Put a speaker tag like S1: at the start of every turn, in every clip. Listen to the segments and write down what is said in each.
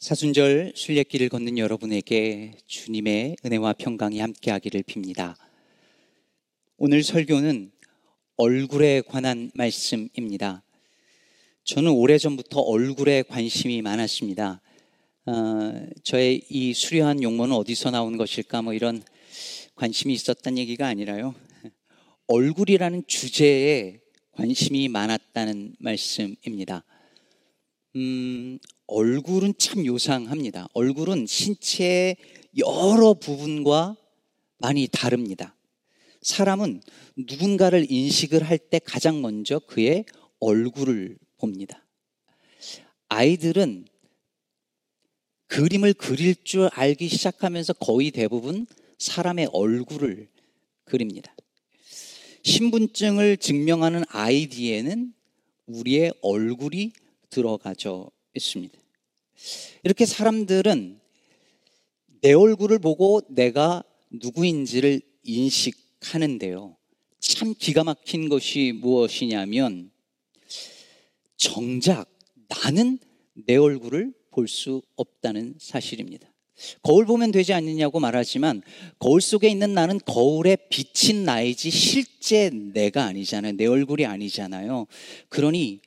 S1: 사순절 순례길을 걷는 여러분에게 주님의 은혜와 평강이 함께하기를 빕니다. 오늘 설교는 얼굴에 관한 말씀입니다. 저는 오래전부터 얼굴에 관심이 많았습니다. 어, 저의 이 수려한 용모는 어디서 나온 것일까 뭐 이런 관심이 있었단 얘기가 아니라요. 얼굴이라는 주제에 관심이 많았다는 말씀입니다. 음, 얼굴은 참 요상합니다. 얼굴은 신체의 여러 부분과 많이 다릅니다. 사람은 누군가를 인식을 할 때 가장 먼저 그의 얼굴을 봅니다. 아이들은 그림을 그릴 줄 알기 시작하면서 거의 대부분 사람의 얼굴을 그립니다. 신분증을 증명하는 아이디에는 우리의 얼굴이 들어가져 있습니다. 이렇게 사람들은 내 얼굴을 보고 내가 누구인지를 인식하는데요. 참 기가 막힌 것이 무엇이냐면 정작 나는 내 얼굴을 볼 수 없다는 사실입니다. 거울 보면 되지 않느냐고 말하지만 거울 속에 있는 나는 거울에 비친 나이지 실제 내가 아니잖아요. 내 얼굴이 아니잖아요. 그러니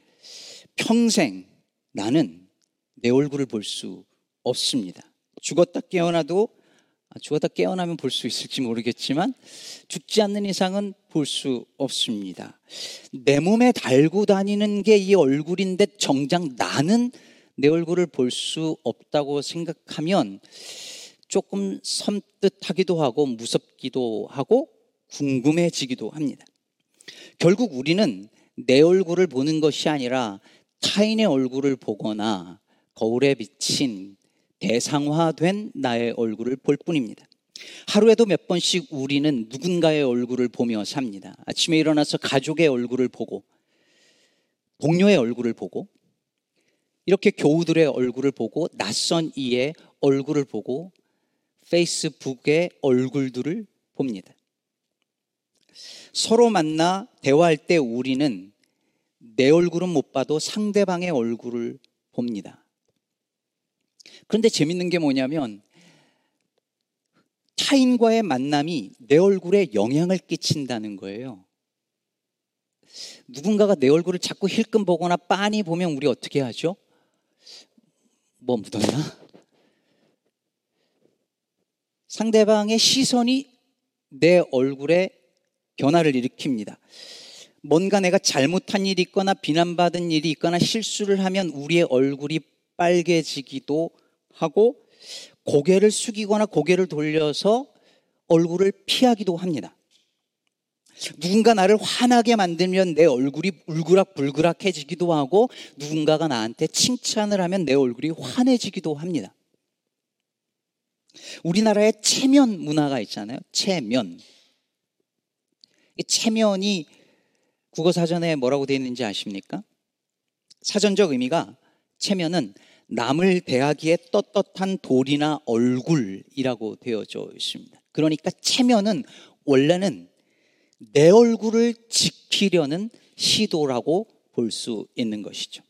S1: 평생 나는 내 얼굴을 볼 수 없습니다. 죽었다 깨어나도 아, 죽었다 깨어나면 볼 수 있을지 모르겠지만 죽지 않는 이상은 볼 수 없습니다. 내 몸에 달고 다니는 게 이 얼굴인데 정작 나는 내 얼굴을 볼 수 없다고 생각하면 조금 섬뜩하기도 하고 무섭기도 하고 궁금해지기도 합니다. 결국 우리는 내 얼굴을 보는 것이 아니라 타인의 얼굴을 보거나 거울에 비친 대상화된 나의 얼굴을 볼 뿐입니다. 하루에도 몇 번씩 우리는 누군가의 얼굴을 보며 삽니다. 아침에 일어나서 가족의 얼굴을 보고, 동료의 얼굴을 보고, 이렇게 교우들의 얼굴을 보고, 낯선 이의 얼굴을 보고, 페이스북의 얼굴들을 봅니다. 서로 만나 대화할 때 우리는 내 얼굴은 못 봐도 상대방의 얼굴을 봅니다. 그런데 재밌는 게 뭐냐면 타인과의 만남이 내 얼굴에 영향을 끼친다는 거예요. 누군가가 내 얼굴을 자꾸 힐끔 보거나 빤히 보면 우리 어떻게 하죠? 뭐 묻었나? 상대방의 시선이 내 얼굴에 변화를 일으킵니다. 뭔가 내가 잘못한 일이 있거나 비난받은 일이 있거나 실수를 하면 우리의 얼굴이 빨개지기도 하고 고개를 숙이거나 고개를 돌려서 얼굴을 피하기도 합니다. 누군가 나를 화나게 만들면 내 얼굴이 울그락불그락해지기도 하고 누군가가 나한테 칭찬을 하면 내 얼굴이 환해지기도 합니다. 우리나라에 체면 문화가 있잖아요. 체면. 이 체면이 국어 사전에 뭐라고 되어 있는지 아십니까? 사전적 의미가 체면은 남을 대하기에 떳떳한 돌이나 얼굴이라고 되어져 있습니다. 그러니까 체면은 원래는 내 얼굴을 지키려는 시도라고 볼 수 있는 것이죠.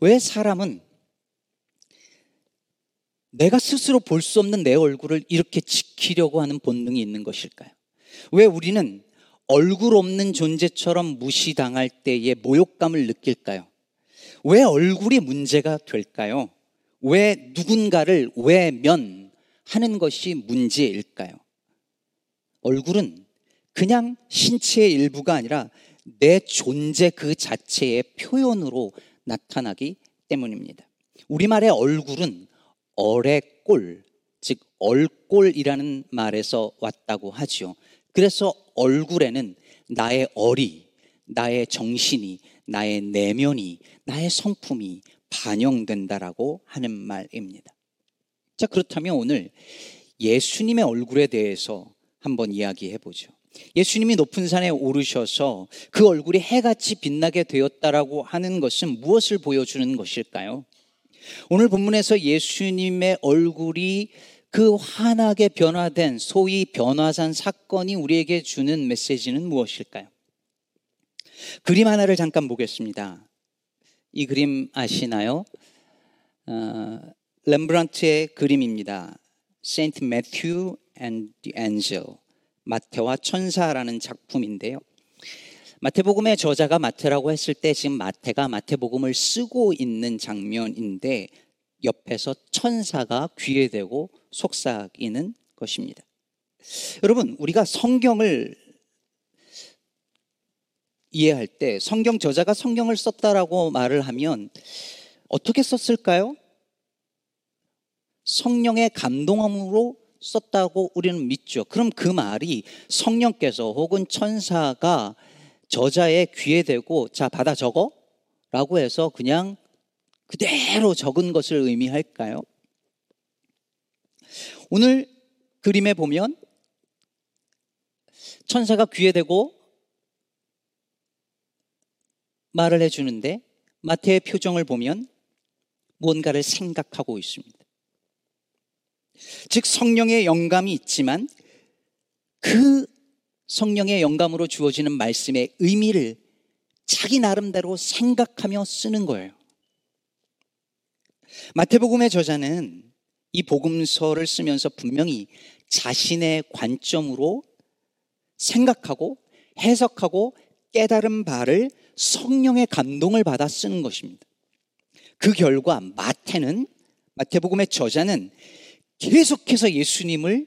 S1: 왜 사람은 내가 스스로 볼 수 없는 내 얼굴을 이렇게 지키려고 하는 본능이 있는 것일까요? 왜 우리는 얼굴 없는 존재처럼 무시당할 때에 모욕감을 느낄까요? 왜 얼굴이 문제가 될까요? 왜 누군가를 외면 하는 것이 문제일까요? 얼굴은 그냥 신체의 일부가 아니라 내 존재 그 자체의 표현으로 나타나기 때문입니다. 우리말의 얼굴은 얼의 꼴, 즉 얼꼴이라는 말에서 왔다고 하지요. 그래서 얼굴에는 나의 얼이, 나의 정신이, 나의 내면이, 나의 성품이 반영된다라고 하는 말입니다. 자, 그렇다면 오늘 예수님의 얼굴에 대해서 한번 이야기해 보죠. 예수님이 높은 산에 오르셔서 그 얼굴이 해같이 빛나게 되었다라고 하는 것은 무엇을 보여주는 것일까요? 오늘 본문에서 예수님의 얼굴이 그 환하게 변화된 소위 변화산 사건이 우리에게 주는 메시지는 무엇일까요? 그림 하나를 잠깐 보겠습니다. 이 그림 아시나요? 어, 렘브란트의 그림입니다. Saint Matthew and the Angel. 마태와 천사라는 작품인데요. 마태복음의 저자가 마태라고 했을 때 지금 마태가 마태복음을 쓰고 있는 장면인데 옆에서 천사가 귀에 대고 속삭이는 것입니다. 여러분, 우리가 성경을 이해할 때 성경 저자가 성경을 썼다라고 말을 하면 어떻게 썼을까요? 성령의 감동함으로 썼다고 우리는 믿죠. 그럼 그 말이 성령께서 혹은 천사가 저자의 귀에 대고 자 받아 적어 라고 해서 그냥 그대로 적은 것을 의미할까요? 오늘 그림에 보면 천사가 귀에 대고 말을 해주는데 마태의 표정을 보면 무언가를 생각하고 있습니다. 즉 성령의 영감이 있지만 그 성령의 영감으로 주어지는 말씀의 의미를 자기 나름대로 생각하며 쓰는 거예요. 마태복음의 저자는 이 복음서를 쓰면서 분명히 자신의 관점으로 생각하고 해석하고 깨달은 바를 성령의 감동을 받아 쓰는 것입니다. 그 결과 마태는 마태복음의 저자는 계속해서 예수님을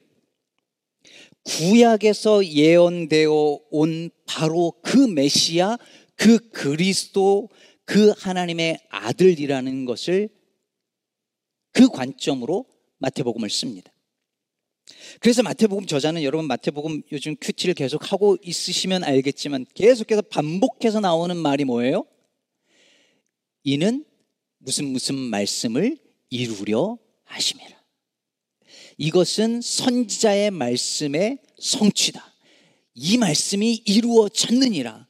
S1: 구약에서 예언되어 온 바로 그 메시아, 그 그리스도, 그 하나님의 아들이라는 것을 그 관점으로 마태복음을 씁니다. 그래서 마태복음 저자는 여러분 마태복음 요즘 큐티를 계속 하고 있으시면 알겠지만 계속해서 반복해서 나오는 말이 뭐예요? 이는 무슨 무슨 말씀을 이루려 하심이라. 이것은 선지자의 말씀의 성취다. 이 말씀이 이루어졌느니라.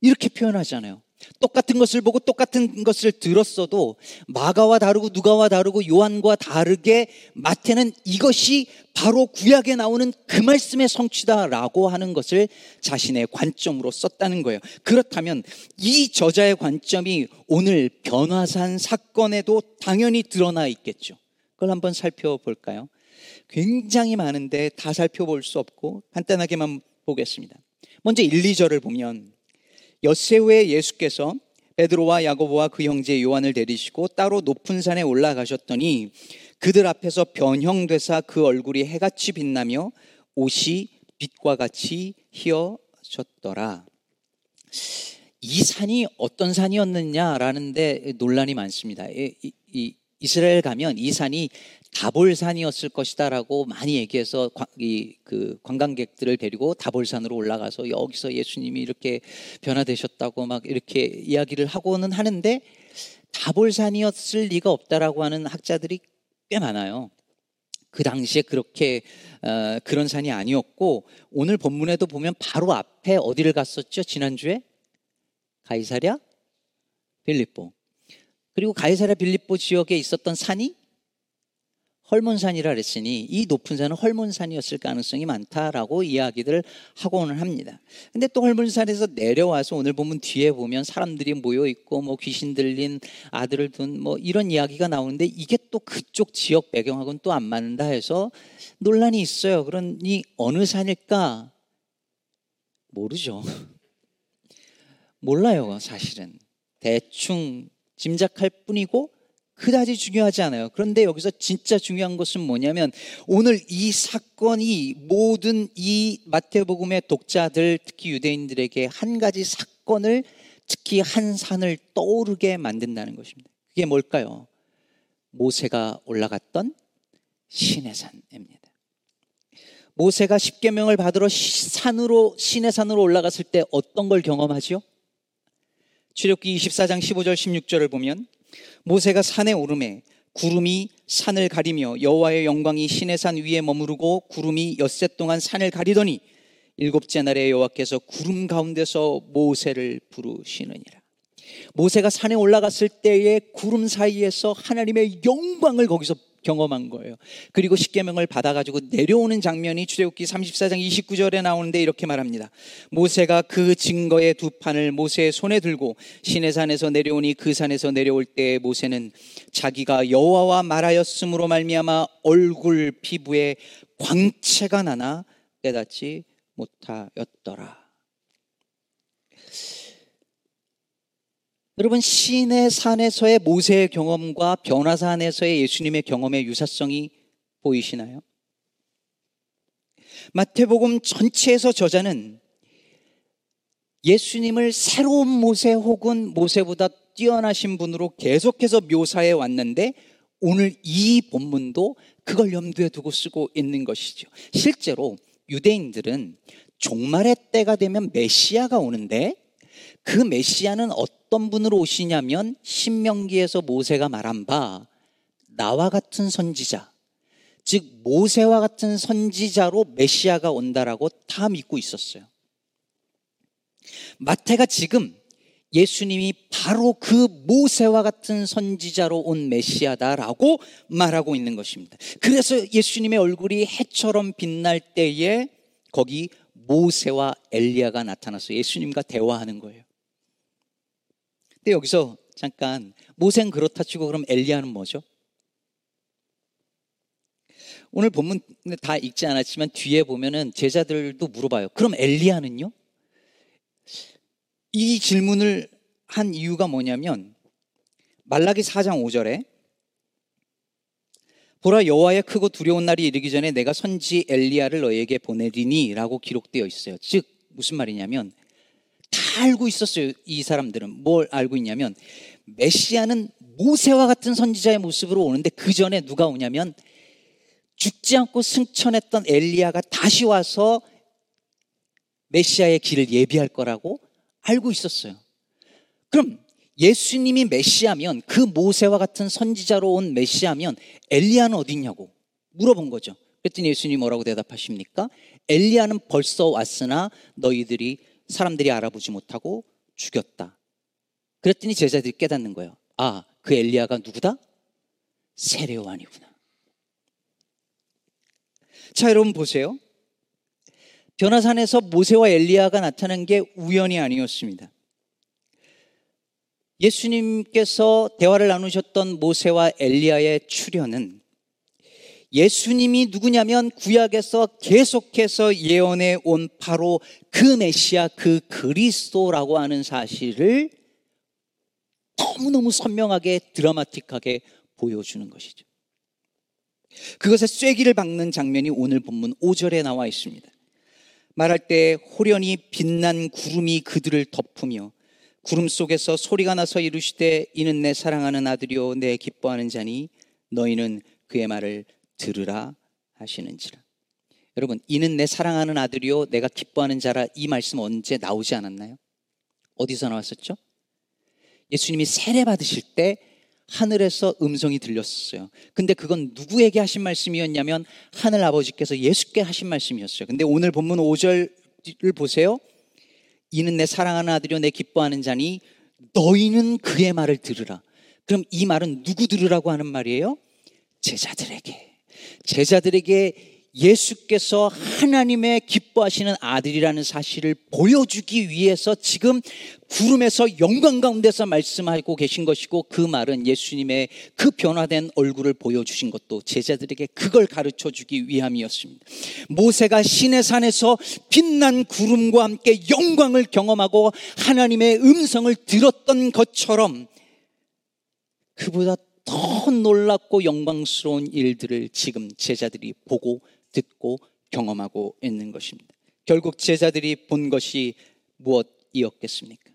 S1: 이렇게 표현하잖아요. 똑같은 것을 보고 똑같은 것을 들었어도 마가와 다르고 누가와 다르고 요한과 다르게 마태는 이것이 바로 구약에 나오는 그 말씀의 성취다라고 하는 것을 자신의 관점으로 썼다는 거예요. 그렇다면 이 저자의 관점이 오늘 변화산 사건에도 당연히 드러나 있겠죠. 그걸 한번 살펴볼까요? 굉장히 많은데 다 살펴볼 수 없고 간단하게만 보겠습니다. 먼저 1, 2절을 보면 엿새 후에 예수께서 베드로와 야고보와 그 형제 요한을 데리시고 따로 높은 산에 올라가셨더니 그들 앞에서 변형되사 그 얼굴이 해같이 빛나며 옷이 빛과 같이 희어졌더라. 이 산이 어떤 산이었느냐라는데 논란이 많습니다. 이, 이, 이스라엘 가면 이 산이 다볼산이었을 것이다라고 많이 얘기해서 이 그 관광객들을 데리고 다볼산으로 올라가서 여기서 예수님이 이렇게 변화되셨다고 막 이렇게 이야기를 하고는 하는데 다볼산이었을 리가 없다라고 하는 학자들이 꽤 많아요. 그 당시에 그렇게 어, 그런 산이 아니었고 오늘 본문에도 보면 바로 앞에 어디를 갔었죠? 지난주에 가이사랴 빌립보. 그리고 가이사랴 빌립보 지역에 있었던 산이 헐몬산이라 그랬으니 이 높은 산은 헐몬산이었을 가능성이 많다라고 이야기들 하고는 합니다. 근데 또 헐몬산에서 내려와서 오늘 보면 뒤에 보면 사람들이 모여 있고 뭐 귀신 들린 아들을 둔 뭐 이런 이야기가 나오는데 이게 또 그쪽 지역 배경하고는 또 안 맞는다 해서 논란이 있어요. 그러니 어느 산일까? 모르죠. 몰라요, 사실은. 대충 짐작할 뿐이고 그다지 중요하지 않아요. 그런데 여기서 진짜 중요한 것은 뭐냐면 오늘 이 사건이 모든 이 마태복음의 독자들 특히 유대인들에게 한 가지 사건을 특히 한 산을 떠오르게 만든다는 것입니다. 그게 뭘까요? 모세가 올라갔던 신의 산입니다. 모세가 십계명을 받으러 산으로 신의 산으로 올라갔을 때 어떤 걸 경험하죠? 출애굽기 24장 15절 16절을 보면 모세가 산에 오르매 구름이 산을 가리며 여호와의 영광이 신의 산 위에 머무르고 구름이 엿새 동안 산을 가리더니 일곱째 날에 여호와께서 구름 가운데서 모세를 부르시느니라. 모세가 산에 올라갔을 때에 구름 사이에서 하나님의 영광을 거기서 경험한 거예요. 그리고 십계명을 받아 가지고 내려오는 장면이 출애굽기 34장 29절에 나오는데 이렇게 말합니다. 모세가 그 증거의 두 판을 모세의 손에 들고 시내산에서 내려오니 그 산에서 내려올 때 모세는 자기가 여호와와 말하였으므로 말미암아 얼굴 피부에 광채가 나나 깨닫지 못하였더라. 여러분 시내 산에서의 모세의 경험과 변화산에서의 예수님의 경험의 유사성이 보이시나요? 마태복음 전체에서 저자는 예수님을 새로운 모세 혹은 모세보다 뛰어나신 분으로 계속해서 묘사해 왔는데 오늘 이 본문도 그걸 염두에 두고 쓰고 있는 것이죠. 실제로 유대인들은 종말의 때가 되면 메시아가 오는데 그 메시아는 어떤 분으로 오시냐면 신명기에서 모세가 말한 바 나와 같은 선지자 즉 모세와 같은 선지자로 메시아가 온다라고 다 믿고 있었어요. 마태가 지금 예수님이 바로 그 모세와 같은 선지자로 온 메시아다라고 말하고 있는 것입니다. 그래서 예수님의 얼굴이 해처럼 빛날 때에 거기 모세와 엘리야가 나타나서 예수님과 대화하는 거예요. 근데 여기서 잠깐 모세는 그렇다 치고 그럼 엘리야는 뭐죠? 오늘 본문 다 읽지 않았지만 뒤에 보면은 제자들도 물어봐요. 그럼 엘리야는요? 이 질문을 한 이유가 뭐냐면 말라기 4장 5절에 보라 여호와의 크고 두려운 날이 이르기 전에 내가 선지 엘리야를 너에게 보내리니라고 기록되어 있어요. 즉 무슨 말이냐면 다 알고 있었어요. 이 사람들은 뭘 알고 있냐면 메시아는 모세와 같은 선지자의 모습으로 오는데 그 전에 누가 오냐면 죽지 않고 승천했던 엘리야가 다시 와서 메시아의 길을 예비할 거라고 알고 있었어요. 그럼 예수님이 메시아면 그 모세와 같은 선지자로 온 메시아면 엘리야는 어디 있냐고 물어본 거죠. 그랬더니 예수님이 뭐라고 대답하십니까? 엘리야는 벌써 왔으나 너희들이 사람들이 알아보지 못하고 죽였다. 그랬더니 제자들이 깨닫는 거예요. 아, 그 엘리야가 누구다? 세례요한이구나. 자, 여러분 보세요. 변화산에서 모세와 엘리야가 나타난 게 우연이 아니었습니다. 예수님께서 대화를 나누셨던 모세와 엘리야의 출현은 예수님이 누구냐면 구약에서 계속해서 예언해 온 바로 그 메시아 그 그리스도라고 하는 사실을 너무너무 선명하게 드라마틱하게 보여주는 것이죠. 그것에 쐐기를 박는 장면이 오늘 본문 5절에 나와 있습니다. 말할 때 호련히 빛난 구름이 그들을 덮으며 구름 속에서 소리가 나서 이르시되 이는 내 사랑하는 아들이요 내 기뻐하는 자니 너희는 그의 말을 들으라 하시는지라. 여러분, 이는 내 사랑하는 아들이요 내가 기뻐하는 자라 이 말씀 언제 나오지 않았나요? 어디서 나왔었죠? 예수님이 세례 받으실 때 하늘에서 음성이 들렸어요. 근데 그건 누구에게 하신 말씀이었냐면 하늘 아버지께서 예수께 하신 말씀이었어요. 근데 오늘 본문 5절을 보세요. 이는 내 사랑하는 아들이요 내 기뻐하는 자니 너희는 그의 말을 들으라. 그럼 이 말은 누구 들으라고 하는 말이에요? 제자들에게. 제자들에게 예수께서 하나님의 기뻐하시는 아들이라는 사실을 보여주기 위해서 지금 구름에서 영광 가운데서 말씀하고 계신 것이고 그 말은 예수님의 그 변화된 얼굴을 보여주신 것도 제자들에게 그걸 가르쳐 주기 위함이었습니다. 모세가 신의 산에서 빛난 구름과 함께 영광을 경험하고 하나님의 음성을 들었던 것처럼 그보다 더 놀랍고 영광스러운 일들을 지금 제자들이 보고 듣고 경험하고 있는 것입니다. 결국 제자들이 본 것이 무엇이었겠습니까?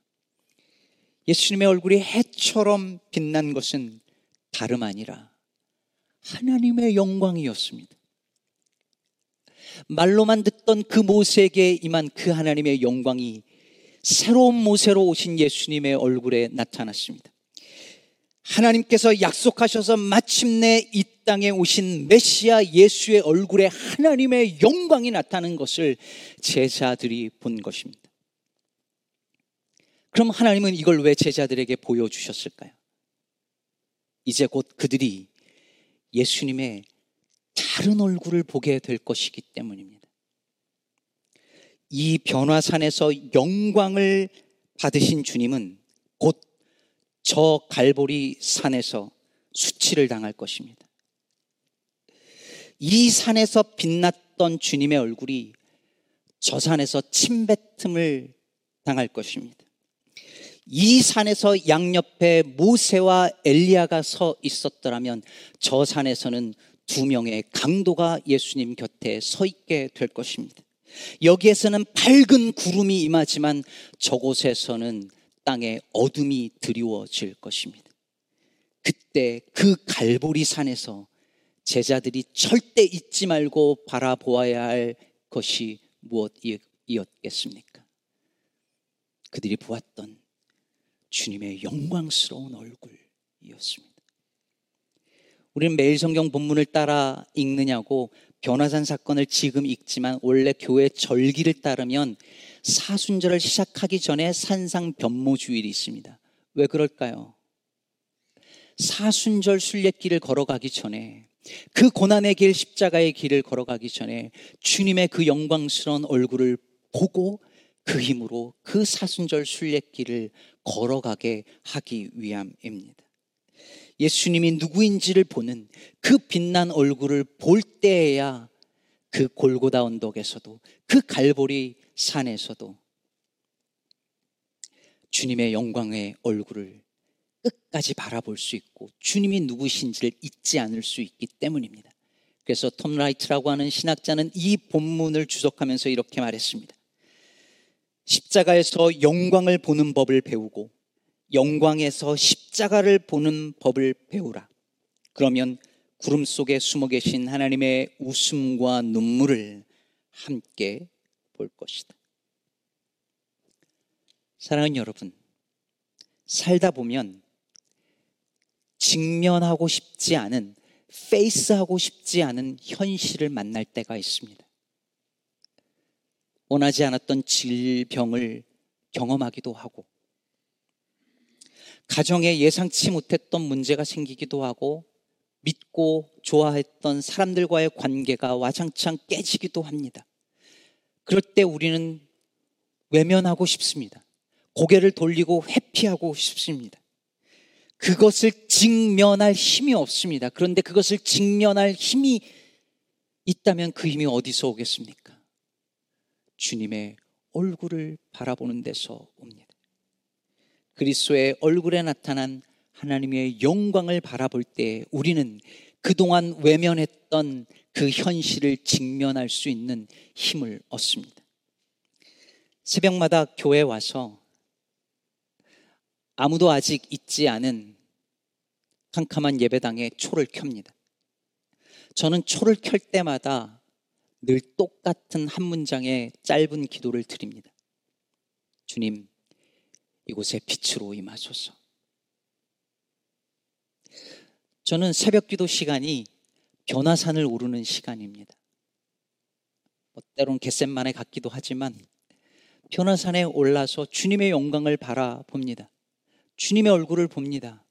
S1: 예수님의 얼굴이 해처럼 빛난 것은 다름 아니라 하나님의 영광이었습니다. 말로만 듣던 그 모세에게 임한 그 하나님의 영광이 새로운 모세로 오신 예수님의 얼굴에 나타났습니다. 하나님께서 약속하셔서 마침내 이 땅에 오신 메시아 예수의 얼굴에 하나님의 영광이 나타나는 것을 제자들이 본 것입니다. 그럼 하나님은 이걸 왜 제자들에게 보여주셨을까요? 이제 곧 그들이 예수님의 다른 얼굴을 보게 될 것이기 때문입니다. 이 변화산에서 영광을 받으신 주님은 곧 저 갈보리 산에서 수치를 당할 것입니다. 이 산에서 빛났던 주님의 얼굴이 저 산에서 침뱉음을 당할 것입니다. 이 산에서 양옆에 모세와 엘리야가 서 있었더라면 저 산에서는 두 명의 강도가 예수님 곁에 서 있게 될 것입니다. 여기에서는 밝은 구름이 임하지만 저곳에서는 땅에 어둠이 드리워질 것입니다. 그때 그 갈보리 산에서 제자들이 절대 잊지 말고 바라보아야 할 것이 무엇이었겠습니까? 그들이 보았던 주님의 영광스러운 얼굴이었습니다. 우리는 매일 성경 본문을 따라 읽느냐고 변화산 사건을 지금 읽지만 원래 교회 절기를 따르면 사순절을 시작하기 전에 산상 변모주일이 있습니다. 왜 그럴까요? 사순절 순례길을 걸어가기 전에 그 고난의 길 십자가의 길을 걸어가기 전에 주님의 그 영광스러운 얼굴을 보고 그 힘으로 그 사순절 순례길을 걸어가게 하기 위함입니다. 예수님이 누구인지를 보는 그 빛난 얼굴을 볼 때에야 그 골고다 언덕에서도 그 갈보리 산에서도 주님의 영광의 얼굴을 끝까지 바라볼 수 있고 주님이 누구신지를 잊지 않을 수 있기 때문입니다. 그래서 톰 라이트라고 하는 신학자는 이 본문을 주석하면서 이렇게 말했습니다. 십자가에서 영광을 보는 법을 배우고 영광에서 십자가를 보는 법을 배우라. 그러면 구름 속에 숨어 계신 하나님의 웃음과 눈물을 함께 볼 것이다. 사랑하는 여러분, 살다 보면 직면하고 싶지 않은, 페이스하고 싶지 않은 현실을 만날 때가 있습니다. 원하지 않았던 질병을 경험하기도 하고, 가정에 예상치 못했던 문제가 생기기도 하고 믿고 좋아했던 사람들과의 관계가 와장창 깨지기도 합니다. 그럴 때 우리는 외면하고 싶습니다. 고개를 돌리고 회피하고 싶습니다. 그것을 직면할 힘이 없습니다. 그런데 그것을 직면할 힘이 있다면 그 힘이 어디서 오겠습니까? 주님의 얼굴을 바라보는 데서 옵니다. 그리스도의 얼굴에 나타난 하나님의 영광을 바라볼 때 우리는 그동안 외면했던 그 현실을 직면할 수 있는 힘을 얻습니다. 새벽마다 교회 와서 아무도 아직 있지 않은 캄캄한 예배당에 초를 켭니다. 저는 초를 켤 때마다 늘 똑같은 한 문장의 짧은 기도를 드립니다. 주님, 이곳에 빛으로 임하소서. 저는 새벽 기도 시간이 변화산을 오르는 시간입니다. 뭐 때론 겟셋만에 같기도 하지만 변화산에 올라서 주님의 영광을 바라봅니다. 주님의 얼굴을 봅니다.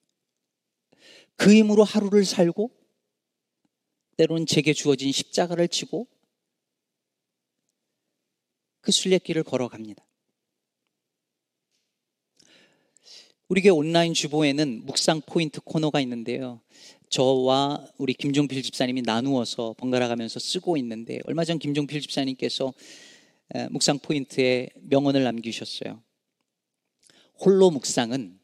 S1: 그 힘으로 하루를 살고 때론 제게 주어진 십자가를 지고 그 순례길을 걸어갑니다. 우리 교 온라인 주보에는 묵상 포인트 코너가 있는데요. 저와 우리 김종필 집사님이 나누어서 번갈아 가면서 쓰고 있는데 얼마 전 김종필 집사님께서 묵상 포인트에 명언을 남기셨어요. 홀로 묵상은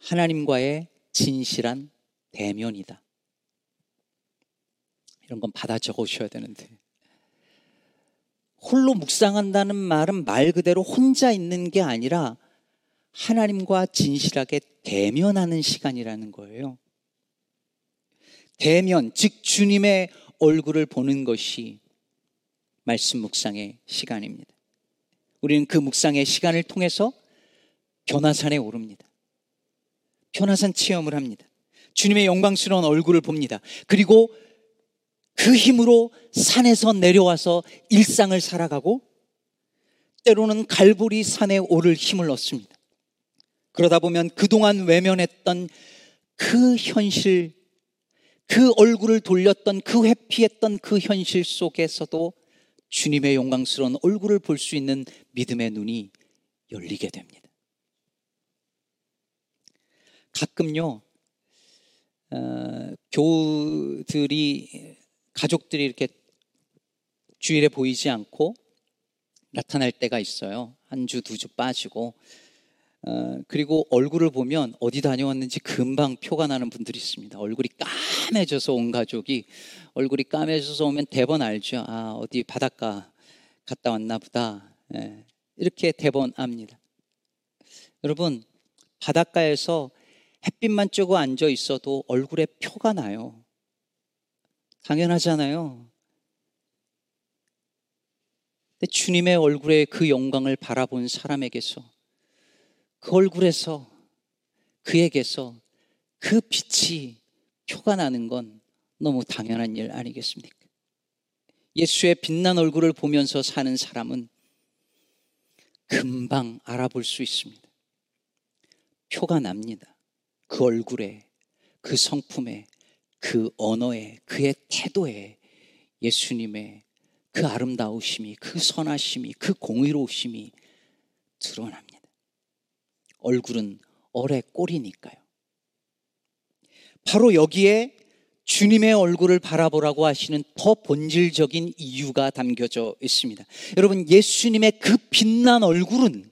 S1: 하나님과의 진실한 대면이다. 이런 건 받아 적어 오셔야 되는데. 홀로 묵상한다는 말은 말 그대로 혼자 있는 게 아니라 하나님과 진실하게 대면하는 시간이라는 거예요. 대면, 즉 주님의 얼굴을 보는 것이 말씀 묵상의 시간입니다. 우리는 그 묵상의 시간을 통해서 변화산에 오릅니다. 변화산 체험을 합니다. 주님의 영광스러운 얼굴을 봅니다. 그리고 그 힘으로 산에서 내려와서 일상을 살아가고 때로는 갈보리 산에 오를 힘을 얻습니다. 그러다 보면 그동안 외면했던 그 현실, 그 얼굴을 돌렸던 그 회피했던 그 현실 속에서도 주님의 영광스러운 얼굴을 볼 수 있는 믿음의 눈이 열리게 됩니다. 가끔요, 어, 교우들이, 가족들이 이렇게 주일에 보이지 않고 나타날 때가 있어요. 한 주, 두 주 빠지고. 어, 그리고 얼굴을 보면 어디 다녀왔는지 금방 표가 나는 분들이 있습니다. 얼굴이 까매져서 온 가족이 얼굴이 까매져서 오면 대번 알죠. 아, 어디 바닷가 갔다 왔나 보다. 예, 이렇게 대번 압니다. 여러분, 바닷가에서 햇빛만 쬐고 앉아 있어도 얼굴에 표가 나요. 당연하잖아요. 주님의 얼굴에 그 영광을 바라본 사람에게서 그 얼굴에서 그에게서 그 빛이 표가 나는 건 너무 당연한 일 아니겠습니까? 예수의 빛난 얼굴을 보면서 사는 사람은 금방 알아볼 수 있습니다. 표가 납니다. 그 얼굴에, 그 성품에, 그 언어에, 그의 태도에 예수님의 그 아름다우심이, 그 선하심이, 그 공의로우심이 드러납니다. 얼굴은 얼의 꼴이니까요. 바로 여기에 주님의 얼굴을 바라보라고 하시는 더 본질적인 이유가 담겨져 있습니다. 여러분, 예수님의 그 빛난 얼굴은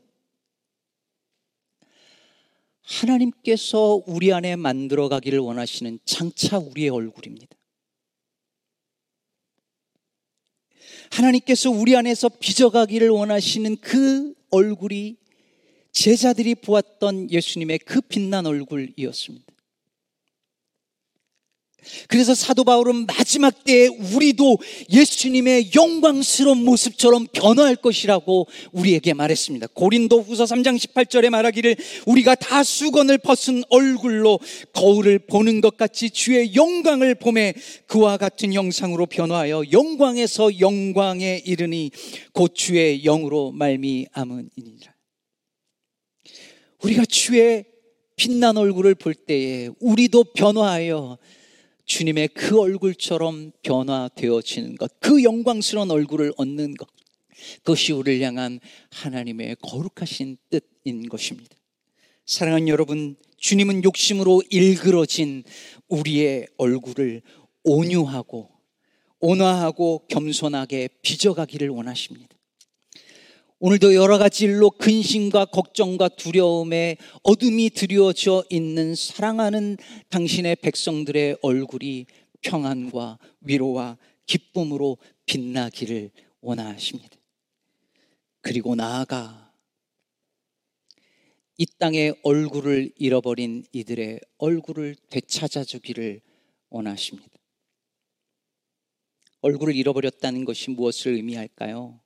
S1: 하나님께서 우리 안에 만들어 가기를 원하시는 장차 우리의 얼굴입니다. 하나님께서 우리 안에서 빚어가기를 원하시는 그 얼굴이 제자들이 보았던 예수님의 그 빛난 얼굴이었습니다. 그래서 사도 바울은 마지막 때에 우리도 예수님의 영광스러운 모습처럼 변화할 것이라고 우리에게 말했습니다. 고린도 후서 3장 18절에 말하기를 우리가 다 수건을 벗은 얼굴로 거울을 보는 것 같이 주의 영광을 봄에 그와 같은 형상으로 변화하여 영광에서 영광에 이르니 곧 주의 영으로 말미암으니라. 우리가 주의 빛난 얼굴을 볼 때에 우리도 변화하여 주님의 그 얼굴처럼 변화되어지는 것, 그 영광스러운 얼굴을 얻는 것, 그것이 우리를 향한 하나님의 거룩하신 뜻인 것입니다. 사랑하는 여러분, 주님은 욕심으로 일그러진 우리의 얼굴을 온유하고 온화하고 겸손하게 빚어가기를 원하십니다. 오늘도 여러 가지 일로 근심과 걱정과 두려움에 어둠이 드리워져 있는 사랑하는 당신의 백성들의 얼굴이 평안과 위로와 기쁨으로 빛나기를 원하십니다. 그리고 나아가 이 땅의 얼굴을 잃어버린 이들의 얼굴을 되찾아 주기를 원하십니다. 얼굴을 잃어버렸다는 것이 무엇을 의미할까요?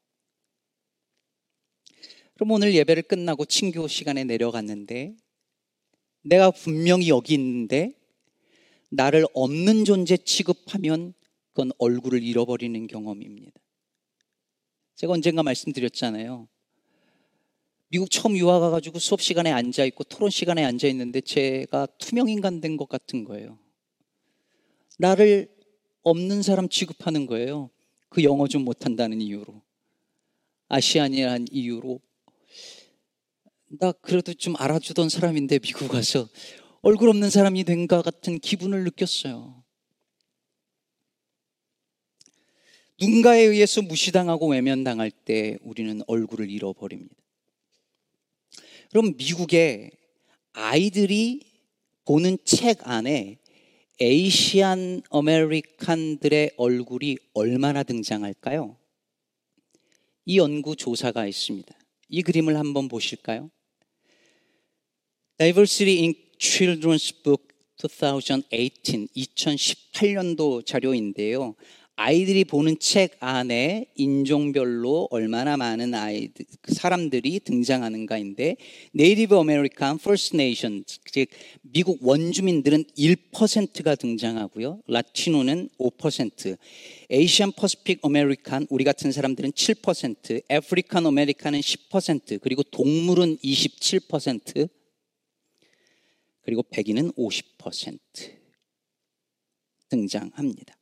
S1: 그럼 오늘 예배를 끝나고 친교 시간에 내려갔는데 내가 분명히 여기 있는데 나를 없는 존재 취급하면 그건 얼굴을 잃어버리는 경험입니다. 제가 언젠가 말씀드렸잖아요. 미국 처음 유학 가가지고 수업 시간에 앉아 있고 토론 시간에 앉아 있는데 제가 투명 인간 된 것 같은 거예요. 나를 없는 사람 취급하는 거예요. 그 영어 좀 못한다는 이유로. 아시안이라는 이유로 나 그래도 좀 알아주던 사람인데 미국 가서 얼굴 없는 사람이 된 것 같은 기분을 느꼈어요. 누군가에 의해서 무시당하고 외면당할 때 우리는 얼굴을 잃어버립니다. 그럼 미국의 아이들이 보는 책 안에 Asian American들의 얼굴이 얼마나 등장할까요? 이 연구 조사가 있습니다. 이 그림을 한번 보실까요? Diversity in Children's Book 2018, 2018년도 자료인데요. 아이들이 보는 책 안에 인종별로 얼마나 많은 아이들, 사람들이 등장하는가인데, Native American First Nation, 즉, 미국 원주민들은 1%가 등장하고요. Latino는 5%, Asian Pacific American, 우리 같은 사람들은 7%, African American은 10%, 그리고 동물은 27%, 그리고 백인은 50%. 등장합니다.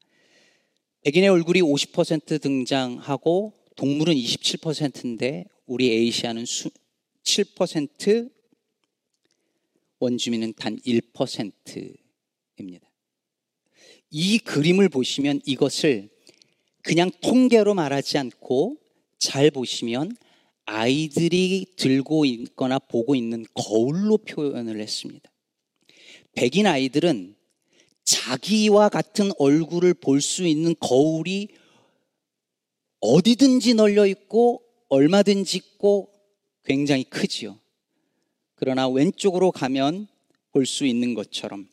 S1: 백인의 얼굴이 50% 등장하고 동물은 27%인데 우리 Asian은 7% 원주민은 단 1%입니다. 이 그림을 보시면 이것을 그냥 통계로 말하지 않고 잘 보시면 아이들이 들고 있거나 보고 있는 거울로 표현을 했습니다. 백인 아이들은 자기와 같은 얼굴을 볼 수 있는 거울이 어디든지 널려 있고 얼마든지 있고 굉장히 크지요. 그러나 왼쪽으로 가면 볼 수 있는 것처럼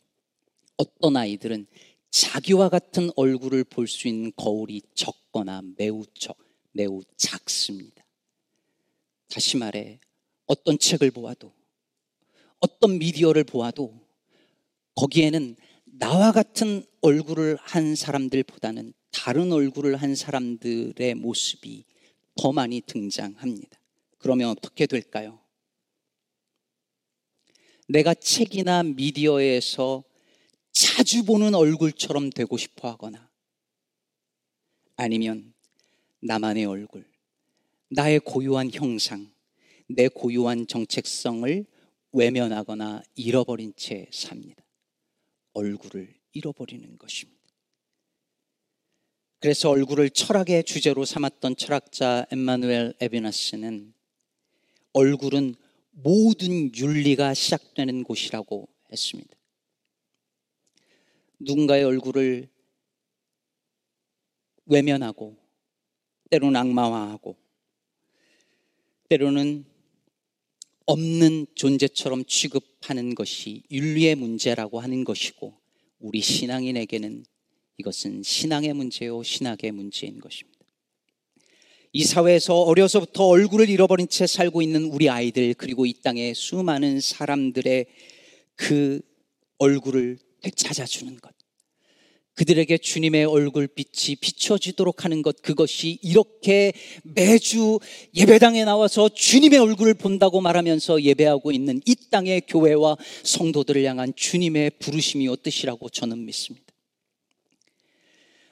S1: 어떤 아이들은 자기와 같은 얼굴을 볼 수 있는 거울이 적거나 매우 적, 매우 작습니다. 다시 말해, 어떤 책을 보아도, 어떤 미디어를 보아도, 거기에는 나와 같은 얼굴을 한 사람들보다는 다른 얼굴을 한 사람들의 모습이 더 많이 등장합니다. 그러면 어떻게 될까요? 내가 책이나 미디어에서 자주 보는 얼굴처럼 되고 싶어 하거나 아니면 나만의 얼굴, 나의 고유한 형상, 내 고유한 정체성을 외면하거나 잃어버린 채 삽니다. 얼굴을 잃어버리는 것입니다. 그래서 얼굴을 철학의 주제로 삼았던 철학자 엠마누엘 에비나스는 얼굴은 모든 윤리가 시작되는 곳이라고 했습니다. 누군가의 얼굴을 외면하고 때로는 악마화하고 때로는 없는 존재처럼 취급하는 것이 윤리의 문제라고 하는 것이고 우리 신앙인에게는 이것은 신앙의 문제요 신학의 문제인 것입니다. 이 사회에서 어려서부터 얼굴을 잃어버린 채 살고 있는 우리 아이들 그리고 이 땅의 수많은 사람들의 그 얼굴을 되찾아주는 것. 그들에게 주님의 얼굴빛이 비춰지도록 하는 것, 그것이 이렇게 매주 예배당에 나와서 주님의 얼굴을 본다고 말하면서 예배하고 있는 이 땅의 교회와 성도들을 향한 주님의 부르심이 어떠시라고 저는 믿습니다.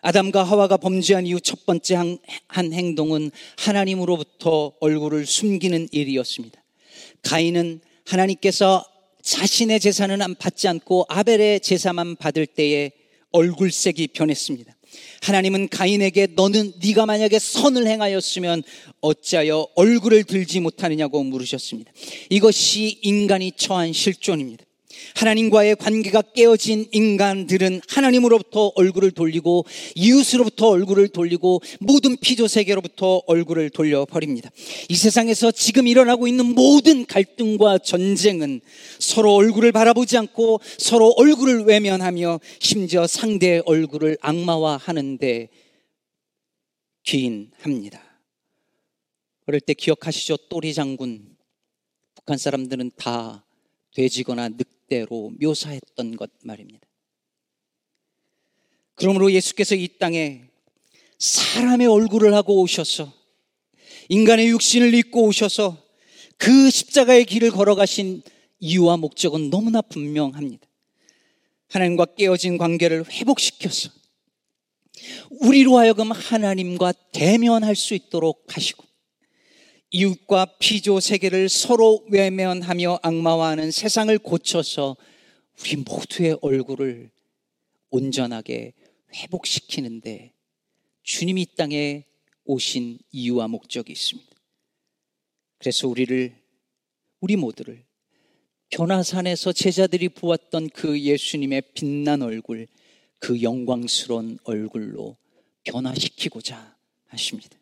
S1: 아담과 하와가 범죄한 이후 첫 번째 한, 한 행동은 하나님으로부터 얼굴을 숨기는 일이었습니다. 가인은 하나님께서 자신의 재산은 받지 않고 아벨의 제사만 받을 때에 얼굴색이 변했습니다. 하나님은 가인에게 너는 네가 만약에 선을 행하였으면 어찌하여 얼굴을 들지 못하느냐고 물으셨습니다. 이것이 인간이 처한 실존입니다. 하나님과의 관계가 깨어진 인간들은 하나님으로부터 얼굴을 돌리고 이웃으로부터 얼굴을 돌리고 모든 피조 세계로부터 얼굴을 돌려 버립니다. 이 세상에서 지금 일어나고 있는 모든 갈등과 전쟁은 서로 얼굴을 바라보지 않고 서로 얼굴을 외면하며 심지어 상대의 얼굴을 악마화하는데 기인합니다. 그럴 때 기억하시죠? 또리 장군. 북한 사람들은 다 돼지거나 늑 뜻대로 묘사했던 것 말입니다. 그러므로 예수께서 이 땅에 사람의 얼굴을 하고 오셔서 인간의 육신을 입고 오셔서 그 십자가의 길을 걸어가신 이유와 목적은 너무나 분명합니다. 하나님과 깨어진 관계를 회복시켜서 우리로 하여금 하나님과 대면할 수 있도록 하시고 이웃과 피조 세계를 서로 외면하며 악마화하는 세상을 고쳐서 우리 모두의 얼굴을 온전하게 회복시키는데 주님이 땅에 오신 이유와 목적이 있습니다. 그래서 우리를, 우리 모두를 변화산에서 제자들이 보았던 그 예수님의 빛난 얼굴, 그 영광스러운 얼굴로 변화시키고자 하십니다.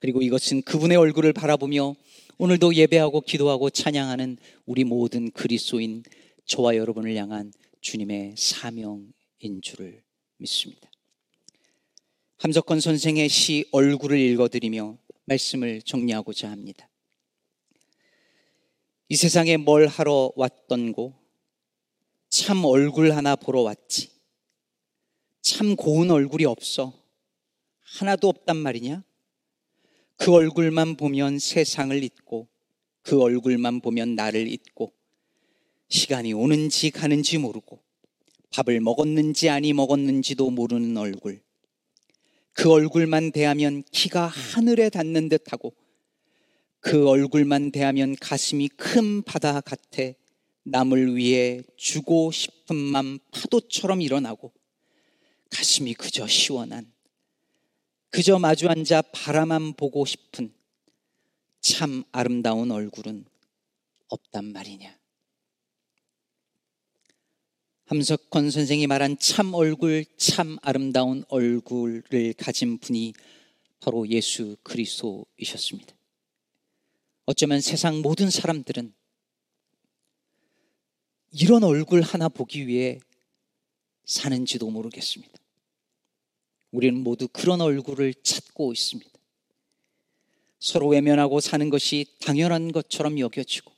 S1: 그리고 이것은 그분의 얼굴을 바라보며 오늘도 예배하고 기도하고 찬양하는 우리 모든 그리스도인 저와 여러분을 향한 주님의 사명인 줄을 믿습니다. 함석건 선생의 시 얼굴을 읽어드리며 말씀을 정리하고자 합니다. 이 세상에 뭘 하러 왔던고 참 얼굴 하나 보러 왔지. 참 고운 얼굴이 없어. 하나도 없단 말이냐? 그 얼굴만 보면 세상을 잊고 그 얼굴만 보면 나를 잊고 시간이 오는지 가는지 모르고 밥을 먹었는지 아니 먹었는지도 모르는 얼굴. 그 얼굴만 대하면 키가 하늘에 닿는 듯하고 그 얼굴만 대하면 가슴이 큰 바다 같아 남을 위해 주고 싶은 맘 파도처럼 일어나고 가슴이 그저 시원한 그저 마주 앉아 바라만 보고 싶은 참 아름다운 얼굴은 없단 말이냐. 함석헌 선생이 말한 참 얼굴, 참 아름다운 얼굴을 가진 분이 바로 예수 그리스도이셨습니다. 어쩌면 세상 모든 사람들은 이런 얼굴 하나 보기 위해 사는지도 모르겠습니다. 우리는 모두 그런 얼굴을 찾고 있습니다. 서로 외면하고 사는 것이 당연한 것처럼 여겨지고,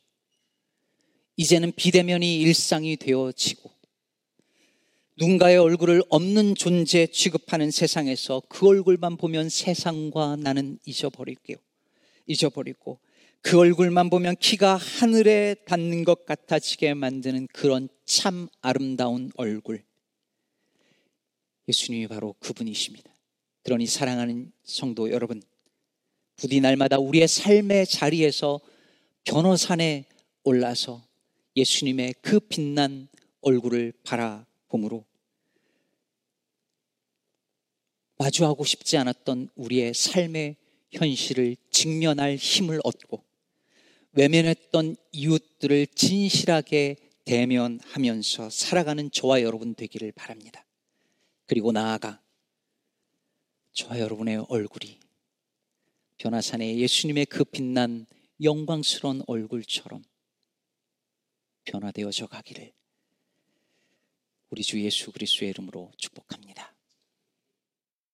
S1: 이제는 비대면이 일상이 되어지고, 누군가의 얼굴을 없는 존재 취급하는 세상에서 그 얼굴만 보면 세상과 나는 잊어버릴게요. 잊어버리고, 그 얼굴만 보면 키가 하늘에 닿는 것 같아지게 만드는 그런 참 아름다운 얼굴. 예수님이 바로 그분이십니다. 그러니 사랑하는 성도 여러분, 부디 날마다 우리의 삶의 자리에서 변호산에 올라서 예수님의 그 빛난 얼굴을 바라봄으로 마주하고 싶지 않았던 우리의 삶의 현실을 직면할 힘을 얻고 외면했던 이웃들을 진실하게 대면하면서 살아가는 저와 여러분 되기를 바랍니다. 그리고 나아가 저와 여러분의 얼굴이 변화산의 예수님의 그 빛난 영광스러운 얼굴처럼 변화되어져 가기를 우리 주 예수 그리스도의 이름으로 축복합니다.